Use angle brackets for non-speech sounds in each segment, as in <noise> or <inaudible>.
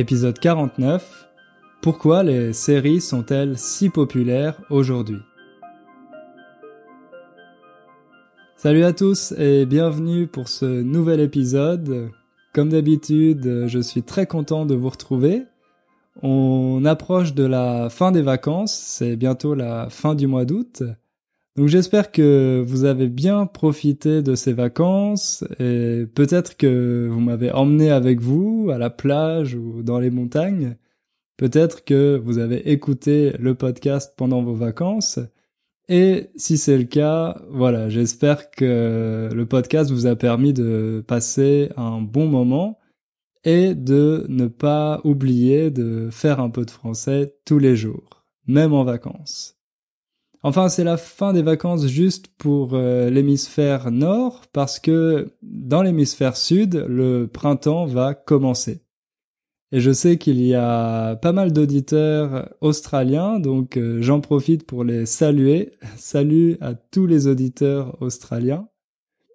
Épisode 49. Pourquoi les séries sont-elles si populaires aujourd'hui? Salut à tous et bienvenue pour ce nouvel épisode. Comme d'habitude, je suis très content de vous retrouver. On approche de la fin des vacances, c'est bientôt la fin du mois d'août. Donc j'espère que vous avez bien profité de ces vacances et peut-être que vous m'avez emmené avec vous à la plage ou dans les montagnes. Peut-être que vous avez écouté le podcast pendant vos vacances. Et si c'est le cas, voilà, j'espère que le podcast vous a permis de passer un bon moment et de ne pas oublier de faire un peu de français tous les jours, même en vacances. Enfin, c'est la fin des vacances juste pour euh, l'hémisphère nord parce que dans l'hémisphère sud, le printemps va commencer. Et je sais qu'il y a pas mal d'auditeurs australiens, donc euh, j'en profite pour les saluer. <laughs> Salut à tous les auditeurs australiens.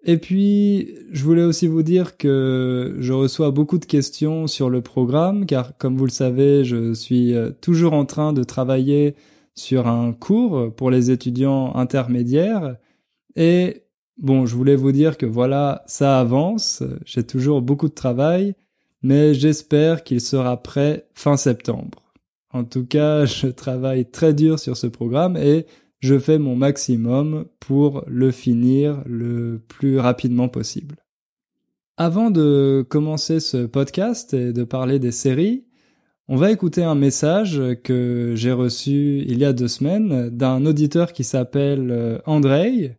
Et puis, je voulais aussi vous dire que je reçois beaucoup de questions sur le programme, car comme vous le savez, je suis euh, toujours en train de travailler sur un cours pour les étudiants intermédiaires. Et bon, je voulais vous dire que voilà, ça avance, j'ai toujours beaucoup de travail, mais j'espère qu'il sera prêt fin septembre. En tout cas, <laughs> je travaille très dur sur ce programme et je fais mon maximum pour le finir le plus rapidement possible. Avant de commencer ce podcast et de parler des séries, on va écouter un message que j'ai reçu il y a deux semaines d'un auditeur qui s'appelle euh, Andrei.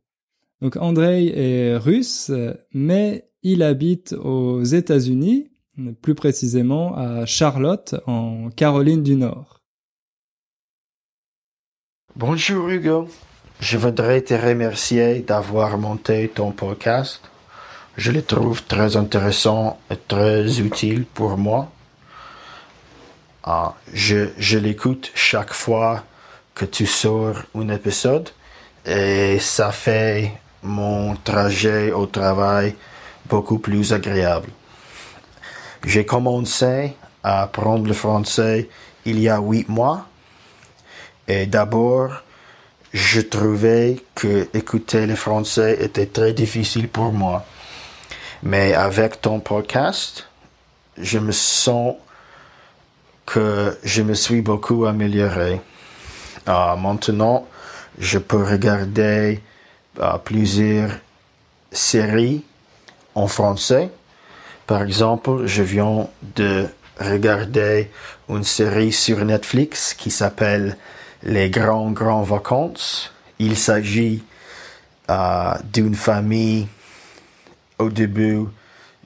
Donc Andrei est russe, mais il habite aux États-Unis, plus précisément à Charlotte, en Caroline du Nord. Bonjour Hugo, je voudrais te remercier d'avoir monté ton podcast. Je le trouve très intéressant et très utile pour moi. Ah, je, je l'écoute chaque fois que tu sors un épisode et ça fait mon trajet au travail beaucoup plus agréable. J'ai commencé à apprendre le français il y a huit mois et d'abord je trouvais que écouter le français était très difficile pour moi. Mais avec ton podcast, je me sens que je me suis beaucoup amélioré. Uh, maintenant, je peux regarder uh, plusieurs séries en français. Par exemple, je viens de regarder une série sur Netflix qui s'appelle Les grands grands vacances. Il s'agit uh, d'une famille au début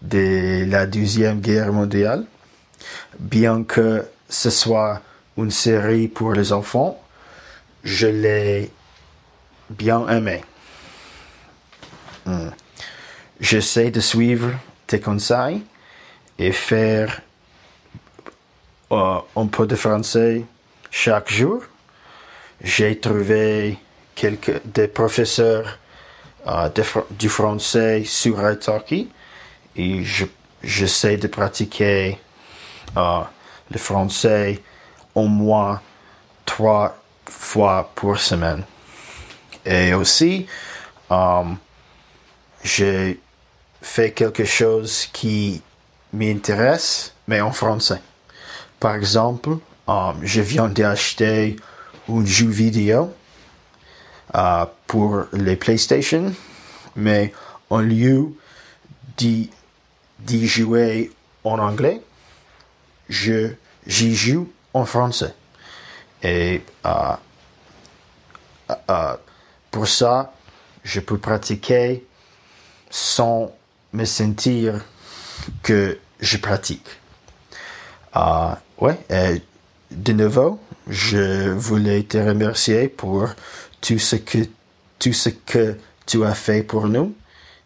de la deuxième guerre mondiale bien que ce soit une série pour les enfants, je l'ai bien aimé. Hmm. J'essaie de suivre tes conseils et faire euh, un peu de français chaque jour. J'ai trouvé quelques des professeurs euh, du français sur Italki et j'essaie de pratiquer le français au moins trois fois par semaine. Et aussi, um, j'ai fait quelque chose qui m'intéresse, mais en français. Par exemple, um, je viens d'acheter un jeu vidéo pour les PlayStation, mais au lieu d'y jouer en anglais, je j'y joue en français. Et euh, euh, pour ça, je peux pratiquer sans me sentir que je pratique. Euh, ouais, et de nouveau, je voulais te remercier pour tout ce que tout ce que tu as fait pour nous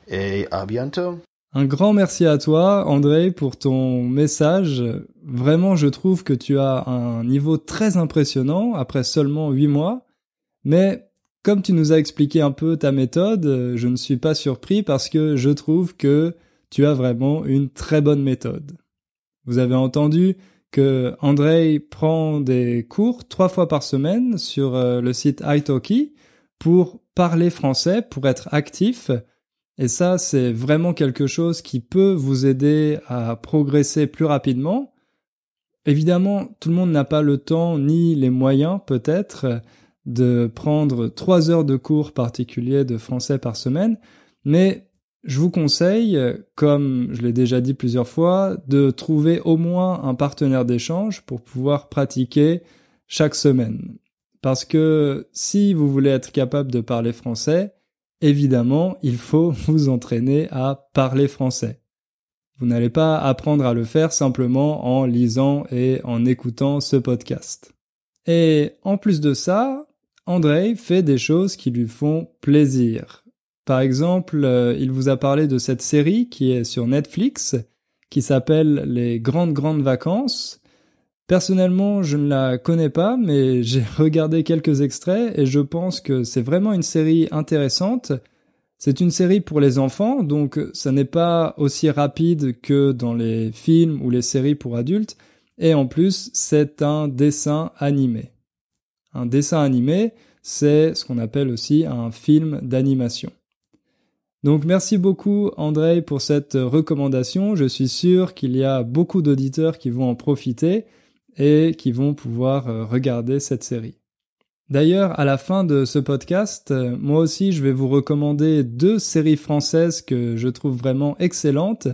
et à bientôt. Un grand merci à toi, André, pour ton message. Vraiment, je trouve que tu as un niveau très impressionnant après seulement huit mois. Mais comme tu nous as expliqué un peu ta méthode, je ne suis pas surpris parce que je trouve que tu as vraiment une très bonne méthode. Vous avez entendu que Andrei prend des cours trois fois par semaine sur euh, le site italki pour parler français, pour être actif. Et ça, c'est vraiment quelque chose qui peut vous aider à progresser plus rapidement. Évidemment, tout le monde n'a pas le temps ni les moyens peut-être de prendre trois heures de cours particuliers de français par semaine, mais je vous conseille, comme je l'ai déjà dit plusieurs fois, de trouver au moins un partenaire d'échange pour pouvoir pratiquer chaque semaine. Parce que si vous voulez être capable de parler français, évidemment, il faut <laughs> vous entraîner à parler français. Vous n'allez pas apprendre à le faire simplement en lisant et en écoutant ce podcast. Et en plus de ça, André fait des choses qui lui font plaisir. Par exemple, euh, il vous a parlé de cette série qui est sur Netflix, qui s'appelle Les grandes grandes vacances. Personnellement, je ne la connais pas, mais <laughs> j'ai regardé quelques extraits et je pense que c'est vraiment une série intéressante. C'est une série pour les enfants, donc ça n'est pas aussi rapide que dans les films ou les séries pour adultes, et en plus c'est un dessin animé. Un dessin animé, c'est ce qu'on appelle aussi un film d'animation. Donc merci beaucoup André pour cette recommandation. Je suis sûr qu'il y a beaucoup d'auditeurs qui vont en profiter et qui vont pouvoir euh, regarder cette série. D'ailleurs, à la fin de ce podcast, euh, moi aussi je vais vous recommander deux séries françaises que je trouve vraiment excellentes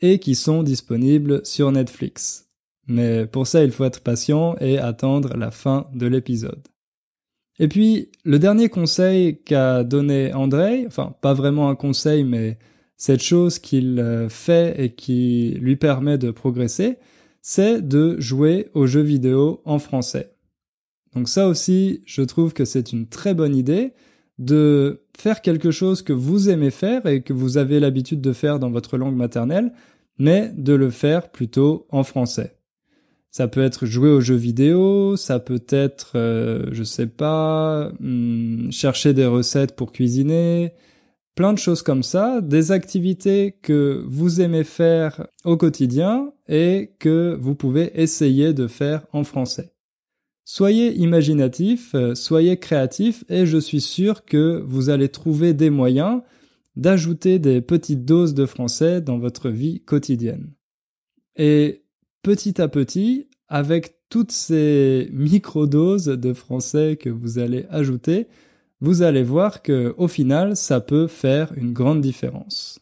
et qui sont disponibles sur Netflix. Mais pour ça, il faut être patient et attendre la fin de l'épisode. Et puis, le dernier conseil qu'a donné André, enfin, pas vraiment un conseil, mais cette chose qu'il euh, fait et qui lui permet de progresser, c'est de jouer aux jeux vidéo en français. Donc ça aussi, je trouve que c'est une très bonne idée de faire quelque chose que vous aimez faire et que vous avez l'habitude de faire dans votre langue maternelle, mais de le faire plutôt en français. Ça peut être jouer aux jeux vidéo, ça peut être, euh, je sais pas, hmm, chercher des recettes pour cuisiner, plein de choses comme ça, des activités que vous aimez faire au quotidien et que vous pouvez essayer de faire en français. Soyez imaginatif, euh, soyez créatif et je suis sûr que vous allez trouver des moyens d'ajouter des petites doses de français dans votre vie quotidienne. Et petit à petit, avec toutes ces micro-doses de français que vous allez ajouter, vous allez voir que au final, ça peut faire une grande différence.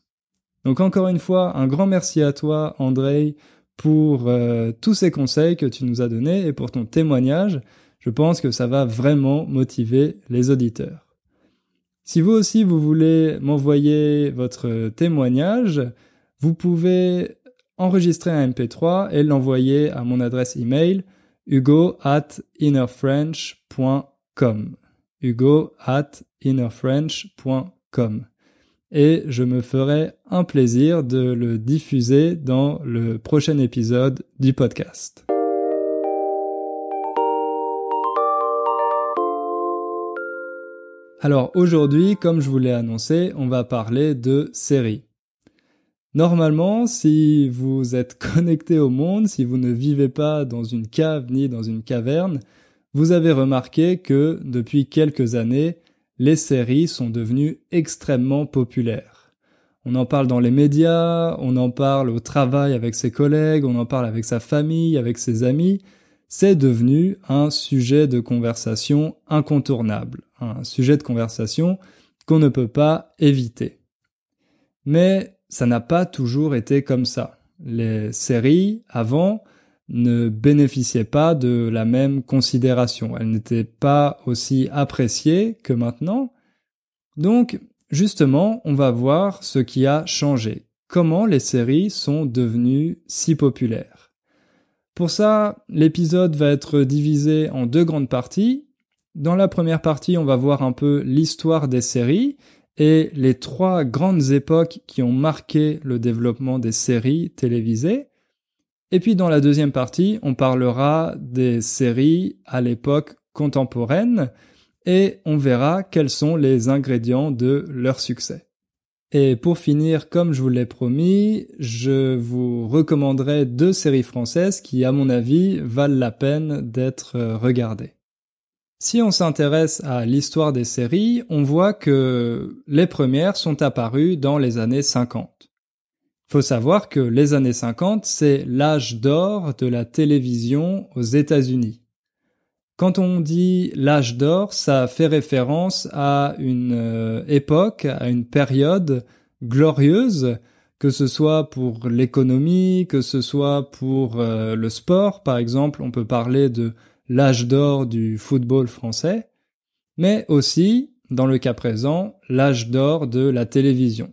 Donc encore une fois, un grand merci à toi, André, pour euh, tous ces conseils que tu nous as donnés et pour ton témoignage. Je pense que ça va vraiment motiver les auditeurs. Si vous aussi vous voulez m'envoyer votre témoignage, vous pouvez enregistrer un MP3 et l'envoyer à mon adresse email hugo at innerfrench.com. hugo at innerfrench.com. Et je me ferai un plaisir de le diffuser dans le prochain épisode du podcast. Alors aujourd'hui, comme je vous l'ai annoncé, on va parler de séries. Normalement, si vous êtes <laughs> connecté au monde, si vous ne vivez pas dans une cave ni dans une caverne, vous avez remarqué que depuis quelques années, les séries sont devenues extrêmement populaires. On en parle dans les médias, on en parle au travail avec ses collègues, on en parle avec sa famille, avec ses amis. C'est devenu un sujet de conversation incontournable, un sujet de conversation qu'on ne peut pas éviter. Mais ça n'a pas toujours été comme ça. Les séries, avant, ne bénéficiaient pas de la même considération. Elles n'étaient pas aussi appréciées que maintenant. Donc, justement, on va voir ce qui a changé. Comment les séries sont devenues si populaires. Pour ça, l'épisode va être divisé en deux grandes parties. Dans la première partie, on va voir un peu l'histoire des séries et les trois grandes époques qui ont marqué le développement des séries télévisées. Et puis dans la deuxième partie, on parlera des séries à l'époque contemporaine et on verra quels sont les ingrédients de leur succès. Et pour finir, comme je vous l'ai promis, je vous recommanderai deux séries françaises qui, à mon avis, valent la peine d'être regardées. Si on s'intéresse à l'histoire des séries, on voit que les premières sont apparues dans les années 50. Faut savoir que les années 50, c'est l'âge d'or de la télévision aux États-Unis. Quand on dit l'âge d'or, ça fait référence à une euh, époque, à une période glorieuse, que ce soit pour l'économie, que ce soit pour euh, le sport, par exemple, on peut parler de l'âge d'or du football français, mais aussi, dans le cas présent, l'âge d'or de la télévision.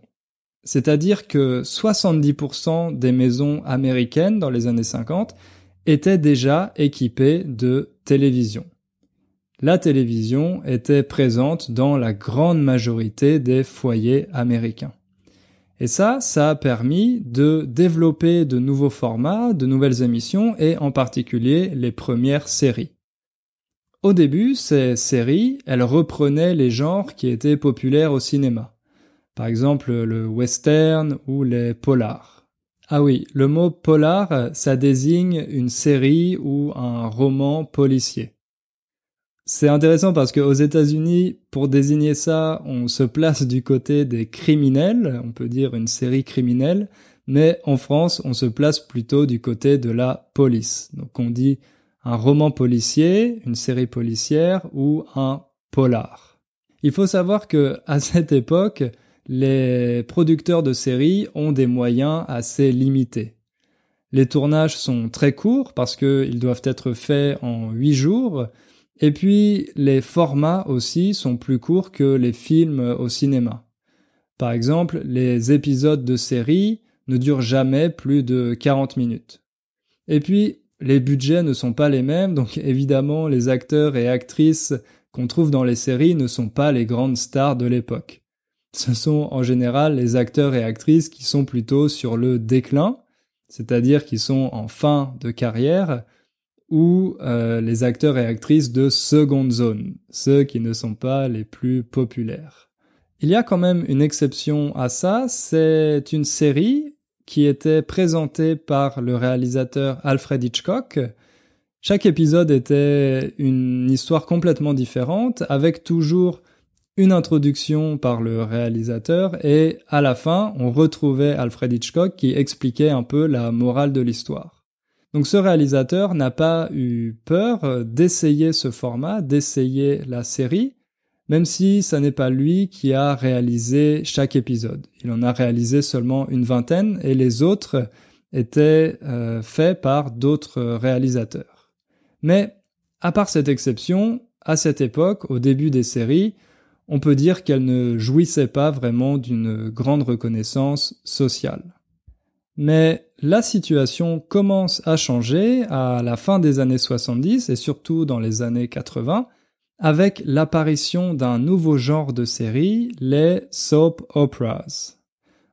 C'est-à-dire que 70% des maisons américaines dans les années 50 étaient déjà équipées de télévision. La télévision était présente dans la grande majorité des foyers américains. Et ça, ça a permis de développer de nouveaux formats, de nouvelles émissions et en particulier les premières séries. Au début, ces séries, elles reprenaient les genres qui étaient populaires au cinéma par exemple le western ou les polars. Ah oui, le mot polar, ça désigne une série ou un roman policier. C'est intéressant parce qu'aux États-Unis, pour désigner ça, on se place du côté des criminels, on peut dire une série criminelle, mais en France, on se place plutôt du côté de la police. Donc on dit un roman policier, une série policière ou un polar. Il faut savoir que à cette époque, les producteurs de séries ont des moyens assez limités. Les tournages sont très courts parce qu'ils doivent être faits en huit jours, et puis les formats aussi sont plus courts que les films au cinéma. Par exemple, les épisodes de séries ne durent jamais plus de 40 minutes. Et puis, les budgets ne sont pas les mêmes, donc évidemment les acteurs et actrices qu'on trouve dans les séries ne sont pas les grandes stars de l'époque ce sont en général les acteurs et actrices qui sont plutôt sur le déclin, c'est-à-dire qui sont en fin de carrière, ou euh, les acteurs et actrices de seconde zone, ceux qui ne sont pas les plus populaires. Il y a quand même une exception à ça, c'est une série qui était présentée par le réalisateur Alfred Hitchcock. Chaque épisode était une histoire complètement différente, avec toujours une introduction par le réalisateur et à la fin, on retrouvait Alfred Hitchcock qui expliquait un peu la morale de l'histoire. Donc ce réalisateur n'a pas eu peur d'essayer ce format, d'essayer la série, même si ça n'est pas lui qui a réalisé chaque épisode. Il en a réalisé seulement une vingtaine et les autres étaient euh, faits par d'autres réalisateurs. Mais à part cette exception, à cette époque, au début des séries, on peut dire qu'elle ne jouissait pas vraiment d'une grande reconnaissance sociale. Mais la situation commence à changer à la fin des années 70 et surtout dans les années 80 avec l'apparition d'un nouveau genre de série, les soap operas.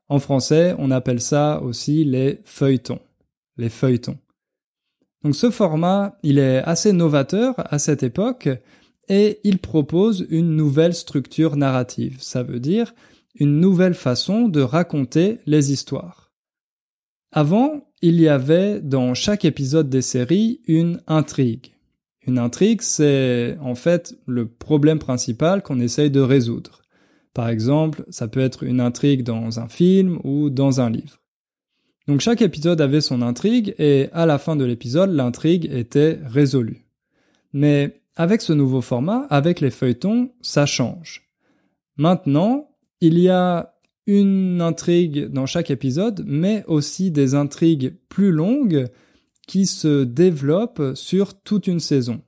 En français, on appelle ça aussi les feuilletons. Les feuilletons. Donc ce format, il est assez novateur à cette époque et il propose une nouvelle structure narrative. Ça veut dire une nouvelle façon de raconter les histoires. Avant, il y avait dans chaque épisode des séries une intrigue. Une intrigue, c'est en fait le problème principal qu'on essaye de résoudre. Par exemple, ça peut être une intrigue dans un film ou dans un livre. Donc chaque épisode avait son intrigue et à la fin de l'épisode, l'intrigue était résolue. Mais avec ce nouveau format, avec les feuilletons, ça change. Maintenant, il y a une intrigue dans chaque épisode, mais aussi des intrigues plus longues qui se développent sur toute une saison.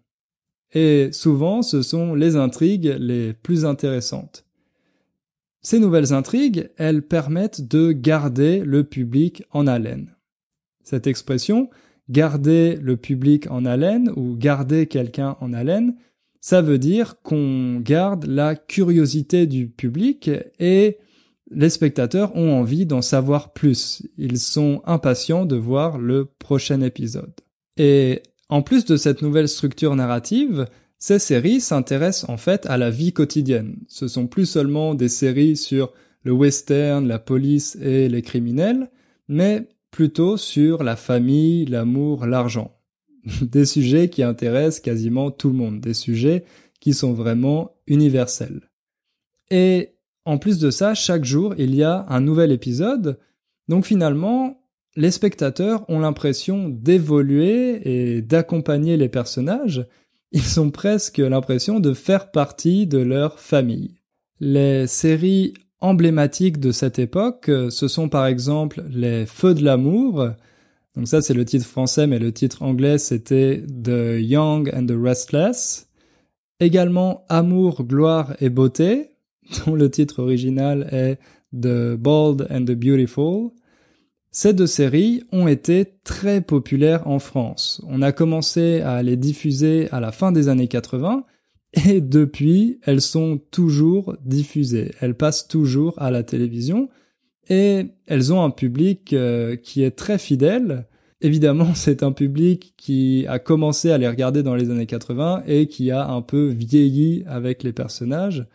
Et souvent, ce sont les intrigues les plus intéressantes. Ces nouvelles intrigues, elles permettent de garder le public en haleine. Cette expression, garder le public en haleine ou garder quelqu'un en haleine, ça veut dire qu'on garde la curiosité du public et les spectateurs ont envie d'en savoir plus. Ils sont impatients de voir le prochain épisode. Et en plus de cette nouvelle structure narrative, ces séries s'intéressent en fait à la vie quotidienne. Ce sont plus seulement des séries sur le western, la police et les criminels, mais plutôt sur la famille, l'amour, l'argent. <laughs> Des sujets qui intéressent quasiment tout le monde, des sujets qui sont vraiment universels. Et en plus de ça, chaque jour, il y a un nouvel épisode, donc finalement, les spectateurs ont l'impression d'évoluer et d'accompagner les personnages, ils ont presque l'impression de faire partie de leur famille. Les séries emblématiques de cette époque, ce sont par exemple les Feux de l'amour. Donc ça c'est le titre français, mais le titre anglais c'était The Young and the Restless. Également Amour, gloire et beauté, <laughs> dont le titre original est The Bold and the Beautiful. Ces deux séries ont été très populaires en France. On a commencé à les diffuser à la fin des années 80 et depuis, elles sont toujours diffusées. Elles passent toujours à la télévision et elles ont un public euh, qui est très fidèle. Évidemment, <laughs> c'est un public qui a commencé à les regarder dans les années 80 et qui a un peu vieilli avec les personnages.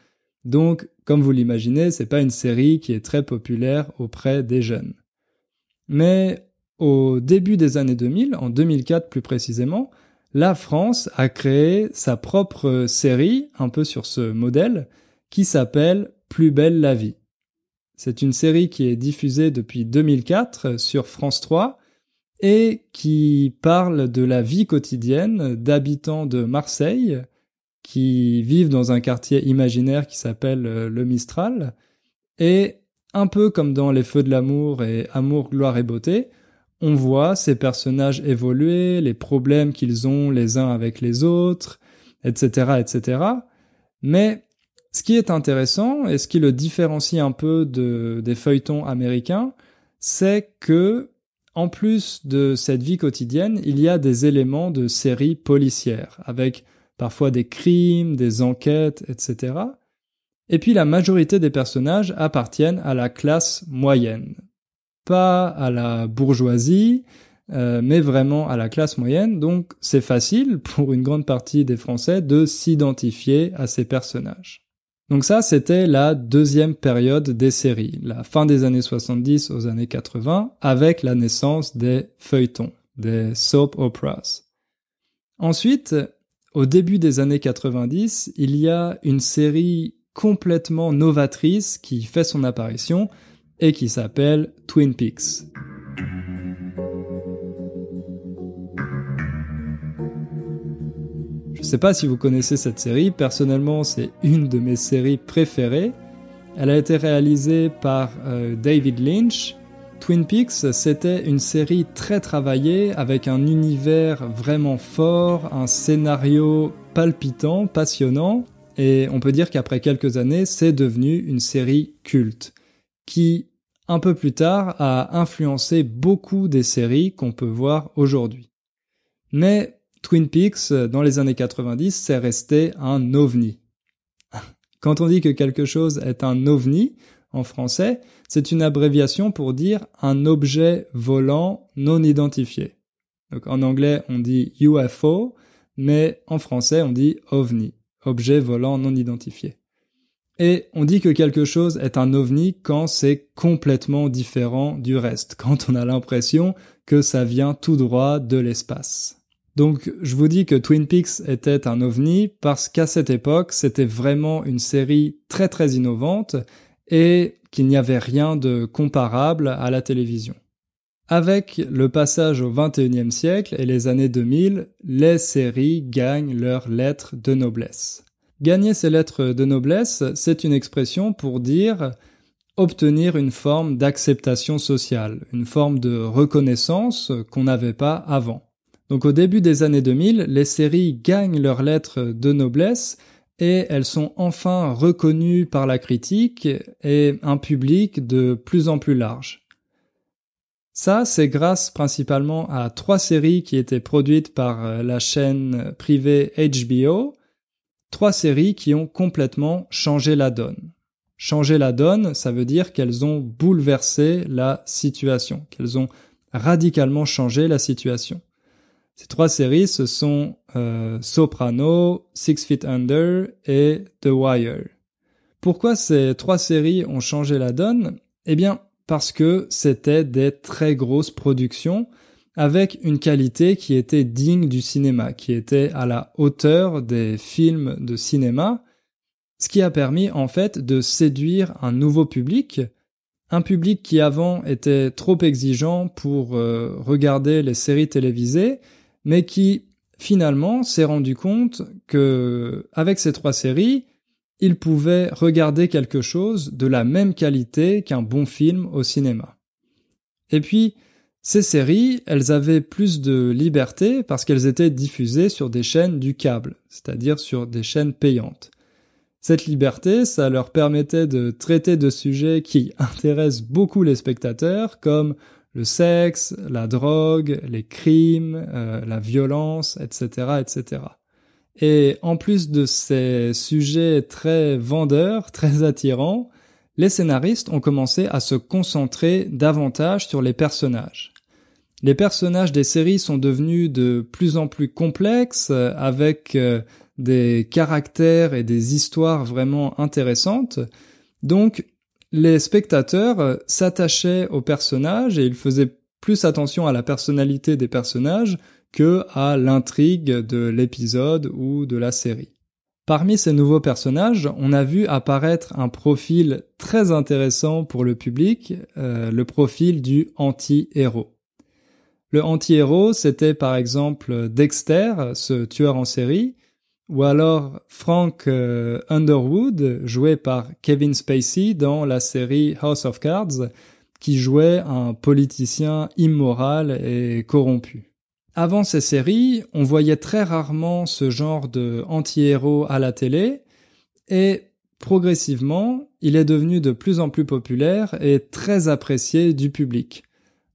Donc, comme vous l'imaginez, c'est pas une série qui est très populaire auprès des jeunes. Mais au début des années 2000, en 2004 plus précisément, la France a créé sa propre série, un peu sur ce modèle, qui s'appelle Plus belle la vie. C'est une série qui est diffusée depuis 2004 sur France 3 et qui parle de la vie quotidienne d'habitants de Marseille qui vivent dans un quartier imaginaire qui s'appelle le Mistral et un peu comme dans Les Feux de l'amour et Amour, gloire et beauté, on voit ces personnages évoluer, les problèmes qu'ils ont les uns avec les autres, etc., etc. Mais ce qui est intéressant et ce qui le différencie un peu de, des feuilletons américains, c'est que, en plus de cette vie quotidienne, il y a des éléments de séries policières, avec parfois des crimes, des enquêtes, etc. Et puis la majorité des personnages appartiennent à la classe moyenne. Pas à la bourgeoisie, euh, mais vraiment à la classe moyenne, donc c'est facile <laughs> pour une grande partie des Français de s'identifier à ces personnages. Donc ça, c'était la deuxième période des séries, la fin des années 70 aux années 80, avec la naissance des feuilletons, des soap operas. Ensuite, au début des années 90, il y a une série complètement novatrice qui fait son apparition et qui s'appelle Twin Peaks. Je sais pas si vous connaissez cette série, personnellement c'est une de mes séries préférées. Elle a été réalisée par euh, David Lynch. Twin Peaks, c'était une série très travaillée avec un univers vraiment fort, un scénario palpitant, passionnant, et on peut dire qu'après quelques années, c'est devenu une série culte, qui, un peu plus tard, a influencé beaucoup des séries qu'on peut voir aujourd'hui. Mais Twin Peaks, dans les années 90, c'est resté un ovni. <laughs> Quand on dit que quelque chose est un ovni, en français, c'est une abréviation pour dire un objet volant non identifié. Donc en anglais, on dit UFO, mais en français, on dit ovni objet volant non identifié. Et on dit que quelque chose est un ovni quand c'est complètement différent du reste, <laughs> quand on a l'impression que ça vient tout droit de l'espace. Donc je vous dis que Twin Peaks était un ovni parce qu'à cette époque c'était vraiment une série très très innovante et qu'il n'y avait rien de comparable à la télévision. Avec le passage au XXIe siècle et les années 2000, les séries gagnent leurs lettres de noblesse. Gagner ces lettres de noblesse, c'est une expression pour dire obtenir une forme d'acceptation sociale, une forme de reconnaissance qu'on n'avait pas avant. Donc au début des années 2000, les séries gagnent leurs lettres de noblesse et elles sont enfin reconnues par la critique et un public de plus en plus large. Ça, c'est grâce principalement à trois séries qui étaient produites par euh, la chaîne privée HBO, trois séries qui ont complètement changé la donne. Changer la donne, ça veut dire qu'elles ont bouleversé la situation, qu'elles ont radicalement changé la situation. Ces trois séries, ce sont euh, Soprano, Six Feet Under et The Wire. Pourquoi ces trois séries ont changé la donne? Eh bien, parce que c'était des très grosses productions avec une qualité qui était digne du cinéma, qui était à la hauteur des films de cinéma, ce qui a permis en fait de séduire un nouveau public, un public qui avant était trop exigeant pour euh, regarder les séries télévisées, mais qui finalement s'est rendu compte que avec ces trois séries, il pouvait regarder quelque chose de la même qualité qu'un bon film au cinéma. Et puis, ces séries, elles avaient plus de liberté parce qu'elles étaient diffusées sur des chaînes du câble, c'est-à-dire sur des chaînes payantes. Cette liberté, ça leur permettait de traiter de sujets qui <laughs> intéressent beaucoup les spectateurs, comme le sexe, la drogue, les crimes, euh, la violence, etc., etc. Et en plus de ces sujets très vendeurs, très attirants, les scénaristes ont commencé à se concentrer davantage sur les personnages. Les personnages des séries sont devenus de plus en plus complexes, avec euh, des caractères et des histoires vraiment intéressantes. Donc, les spectateurs s'attachaient aux personnages et ils faisaient plus attention à la personnalité des personnages que à l'intrigue de l'épisode ou de la série. Parmi ces nouveaux personnages, on a vu apparaître un profil très intéressant pour le public, euh, le profil du anti-héros. Le anti-héros, c'était par exemple Dexter, ce tueur en série, ou alors Frank euh, Underwood, joué par Kevin Spacey dans la série House of Cards, qui jouait un politicien immoral et corrompu. Avant ces séries, on voyait très rarement ce genre de anti-héros à la télé, et progressivement, il est devenu de plus en plus populaire et très apprécié du public.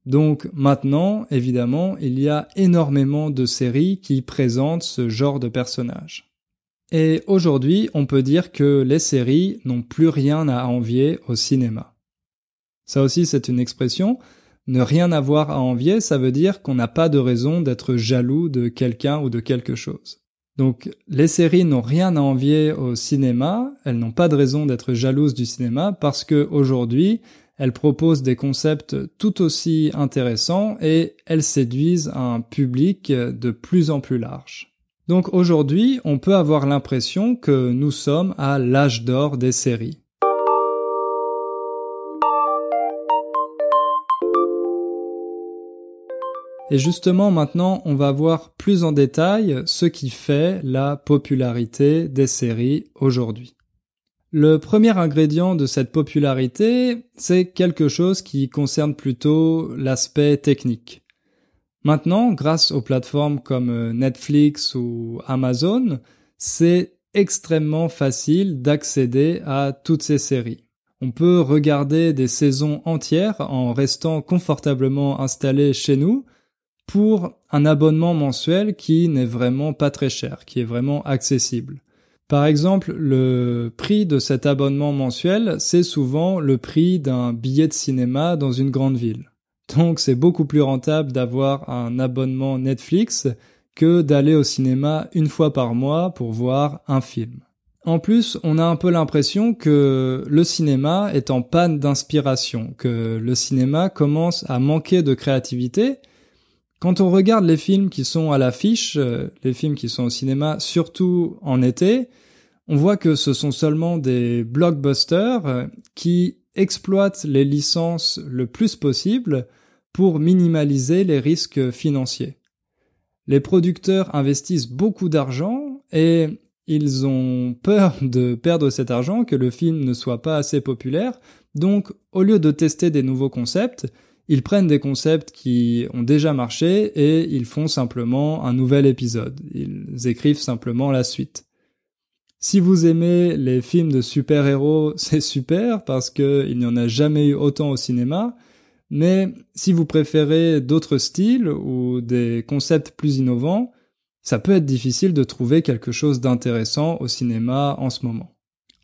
Donc maintenant, évidemment, il y a énormément de séries qui présentent ce genre de personnages. Et aujourd'hui, on peut dire que les séries n'ont plus rien à envier au cinéma. Ça aussi, c'est une expression, ne rien avoir à envier, ça veut dire qu'on n'a pas de raison d'être jaloux de quelqu'un ou de quelque chose. Donc les séries n'ont rien à envier au cinéma, elles n'ont pas de raison d'être jalouses du cinéma parce que aujourd'hui, elles proposent des concepts tout aussi intéressants et elles séduisent un public de plus en plus large. Donc aujourd'hui, on peut avoir l'impression que nous sommes à l'âge d'or des séries. Et justement, maintenant, on va voir plus en détail ce qui fait la popularité des séries aujourd'hui. Le premier ingrédient de cette popularité, c'est quelque chose qui concerne plutôt l'aspect technique. Maintenant, grâce aux plateformes comme Netflix ou Amazon, c'est extrêmement facile d'accéder à toutes ces séries. On peut regarder des saisons entières en restant confortablement installé chez nous pour un abonnement mensuel qui n'est vraiment pas très cher, qui est vraiment accessible. Par exemple, le prix de cet abonnement mensuel, c'est souvent le prix d'un billet de cinéma dans une grande ville. Donc c'est beaucoup plus rentable d'avoir un abonnement Netflix que d'aller au cinéma une fois par mois pour voir un film. En plus, on a un peu l'impression que le cinéma est en panne d'inspiration, que le cinéma commence à manquer de créativité quand on regarde les films qui sont à l'affiche, euh, les films qui sont au cinéma, surtout en été, on voit que ce sont seulement des blockbusters euh, qui exploitent les licences le plus possible pour minimaliser les risques financiers. Les producteurs investissent beaucoup d'argent et ils ont peur <laughs> de perdre cet argent, que le film ne soit pas assez populaire, donc au lieu de tester des nouveaux concepts, ils prennent des concepts qui ont déjà marché et ils font simplement un nouvel épisode. Ils écrivent simplement la suite. Si vous aimez les films de super-héros, <laughs> c'est super parce qu'il n'y en a jamais eu autant au cinéma. Mais si vous préférez d'autres styles ou des concepts plus innovants, ça peut être difficile de trouver quelque chose d'intéressant au cinéma en ce moment.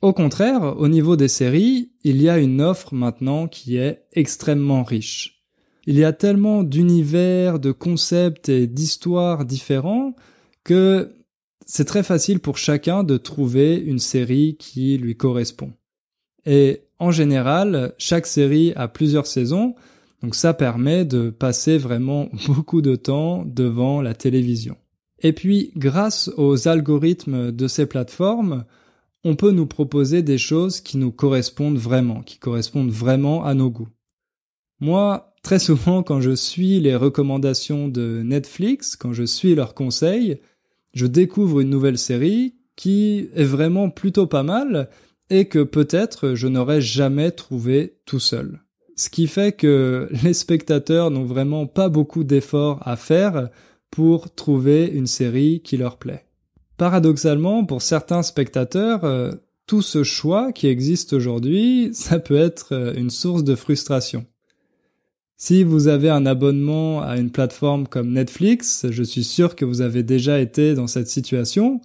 Au contraire, au niveau des séries, il y a une offre maintenant qui est extrêmement riche. Il y a tellement d'univers, de concepts et d'histoires différents que c'est très facile pour chacun de trouver une série qui lui correspond. Et en général, chaque série a plusieurs saisons, donc ça permet de passer vraiment <laughs> beaucoup de temps devant la télévision. Et puis, grâce aux algorithmes de ces plateformes, on peut nous proposer des choses qui nous correspondent vraiment, qui correspondent vraiment à nos goûts. Moi, très souvent, quand je suis les recommandations de Netflix, quand je suis leurs conseils, je découvre une nouvelle série qui est vraiment plutôt pas mal et que peut-être je n'aurais jamais trouvé tout seul. Ce qui fait que <laughs> les spectateurs n'ont vraiment pas beaucoup d'efforts à faire pour trouver une série qui leur plaît. Paradoxalement, pour certains spectateurs, euh, tout ce choix qui existe aujourd'hui, <laughs> ça peut être euh, une source de frustration. Si vous avez un abonnement à une plateforme comme Netflix, je suis sûr que vous avez déjà été dans cette situation.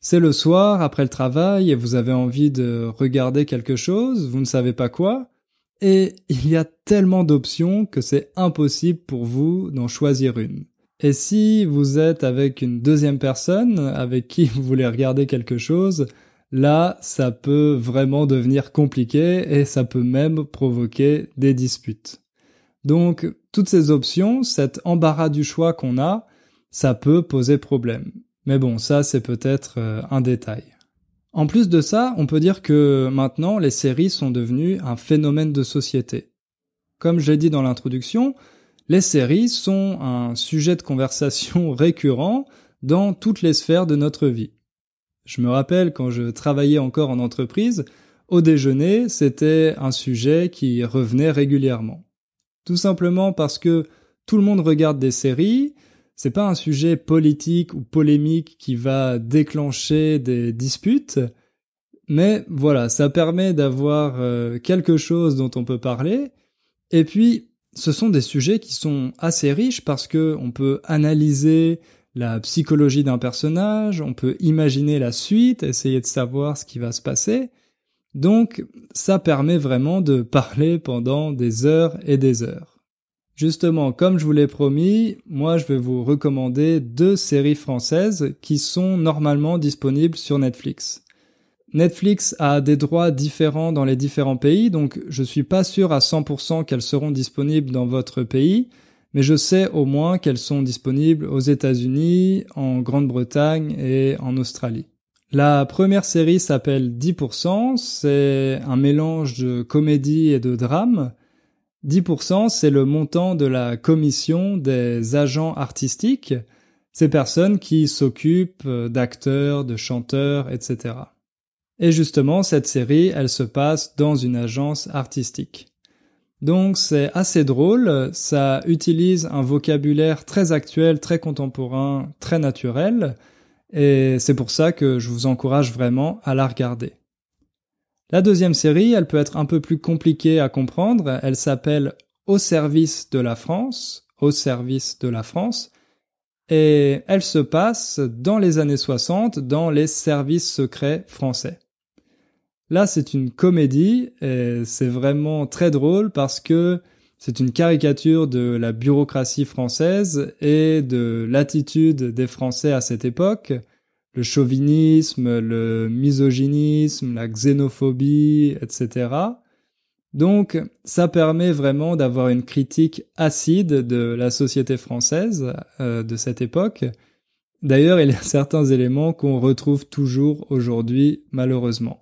C'est le soir, après le travail, et vous avez envie de regarder quelque chose, vous ne savez pas quoi, et il y a tellement d'options que c'est impossible pour vous d'en choisir une. Et si vous êtes avec une deuxième personne avec qui vous voulez regarder quelque chose, là, ça peut vraiment devenir compliqué et ça peut même provoquer des disputes. Donc, toutes ces options, cet embarras du choix qu'on a, ça peut poser problème. Mais bon, ça, c'est peut-être euh, un détail. En plus de ça, on peut dire que maintenant, les séries sont devenues un phénomène de société. Comme je l'ai dit dans l'introduction, les séries sont un sujet de conversation <laughs> récurrent dans toutes les sphères de notre vie. Je me rappelle quand je travaillais encore en entreprise, au déjeuner, c'était un sujet qui revenait régulièrement. Tout simplement parce que tout le monde regarde des séries, c'est pas un sujet politique ou polémique qui va déclencher des disputes, mais voilà, ça permet d'avoir euh, quelque chose dont on peut parler. Et puis, ce sont des sujets qui sont assez riches parce que on peut analyser la psychologie d'un personnage, on peut imaginer la suite, essayer de savoir ce qui va se passer. Donc, ça permet vraiment de parler pendant des heures et des heures. Justement, comme je vous l'ai promis, moi je vais vous recommander deux séries françaises qui sont normalement disponibles sur Netflix. Netflix a des droits différents dans les différents pays, donc je suis pas sûr à 100% qu'elles seront disponibles dans votre pays, mais je sais au moins qu'elles sont disponibles aux États-Unis, en Grande-Bretagne et en Australie. La première série s'appelle 10%, c'est un mélange de comédie et de drame. 10% c'est le montant de la commission des agents artistiques, ces personnes qui s'occupent d'acteurs, de chanteurs, etc. Et justement, cette série, elle se passe dans une agence artistique. Donc c'est assez drôle, ça utilise un vocabulaire très actuel, très contemporain, très naturel, et c'est pour ça que je vous encourage vraiment à la regarder. La deuxième série, elle peut être un peu plus compliquée à comprendre, elle s'appelle Au service de la France, Au service de la France, et elle se passe dans les années 60 dans les services secrets français. Là, c'est une comédie et c'est vraiment très drôle parce que c'est une caricature de la bureaucratie française et de l'attitude des Français à cette époque, le chauvinisme, le misogynisme, la xénophobie, etc. Donc ça permet vraiment d'avoir une critique acide de la société française euh, de cette époque. D'ailleurs, il y a certains éléments qu'on retrouve toujours aujourd'hui, malheureusement.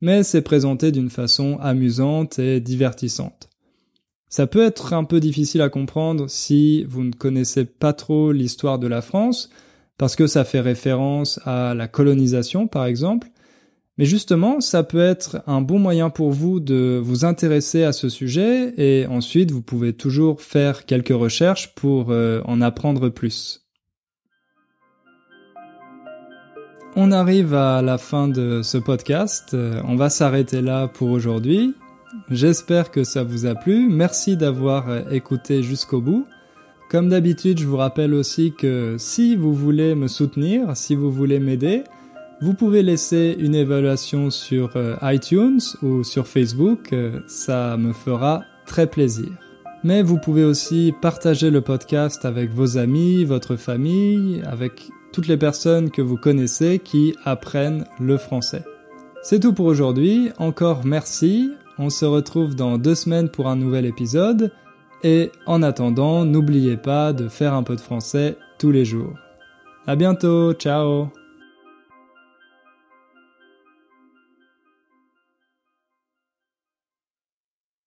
Mais c'est présenté d'une façon amusante et divertissante. Ça peut être un peu difficile à comprendre si vous ne connaissez pas trop l'histoire de la France, parce que ça fait référence à la colonisation par exemple, mais justement ça peut être un bon moyen pour vous de vous intéresser à ce sujet et ensuite vous pouvez toujours faire quelques recherches pour euh, en apprendre plus. On arrive à la fin de ce podcast, euh, on va s'arrêter là pour aujourd'hui. J'espère que ça vous a plu. Merci d'avoir euh, écouté jusqu'au bout. Comme d'habitude, je vous rappelle aussi que si vous voulez me soutenir, si vous voulez m'aider, vous pouvez laisser une évaluation sur euh, iTunes ou sur Facebook, euh, ça me fera très plaisir. Mais vous pouvez aussi partager le podcast avec vos amis, votre famille, avec toutes les personnes que vous connaissez qui apprennent le français. C'est tout pour aujourd'hui, encore merci, on se retrouve dans deux semaines pour un nouvel épisode, et en attendant, n'oubliez pas de faire un peu de français tous les jours. À bientôt, ciao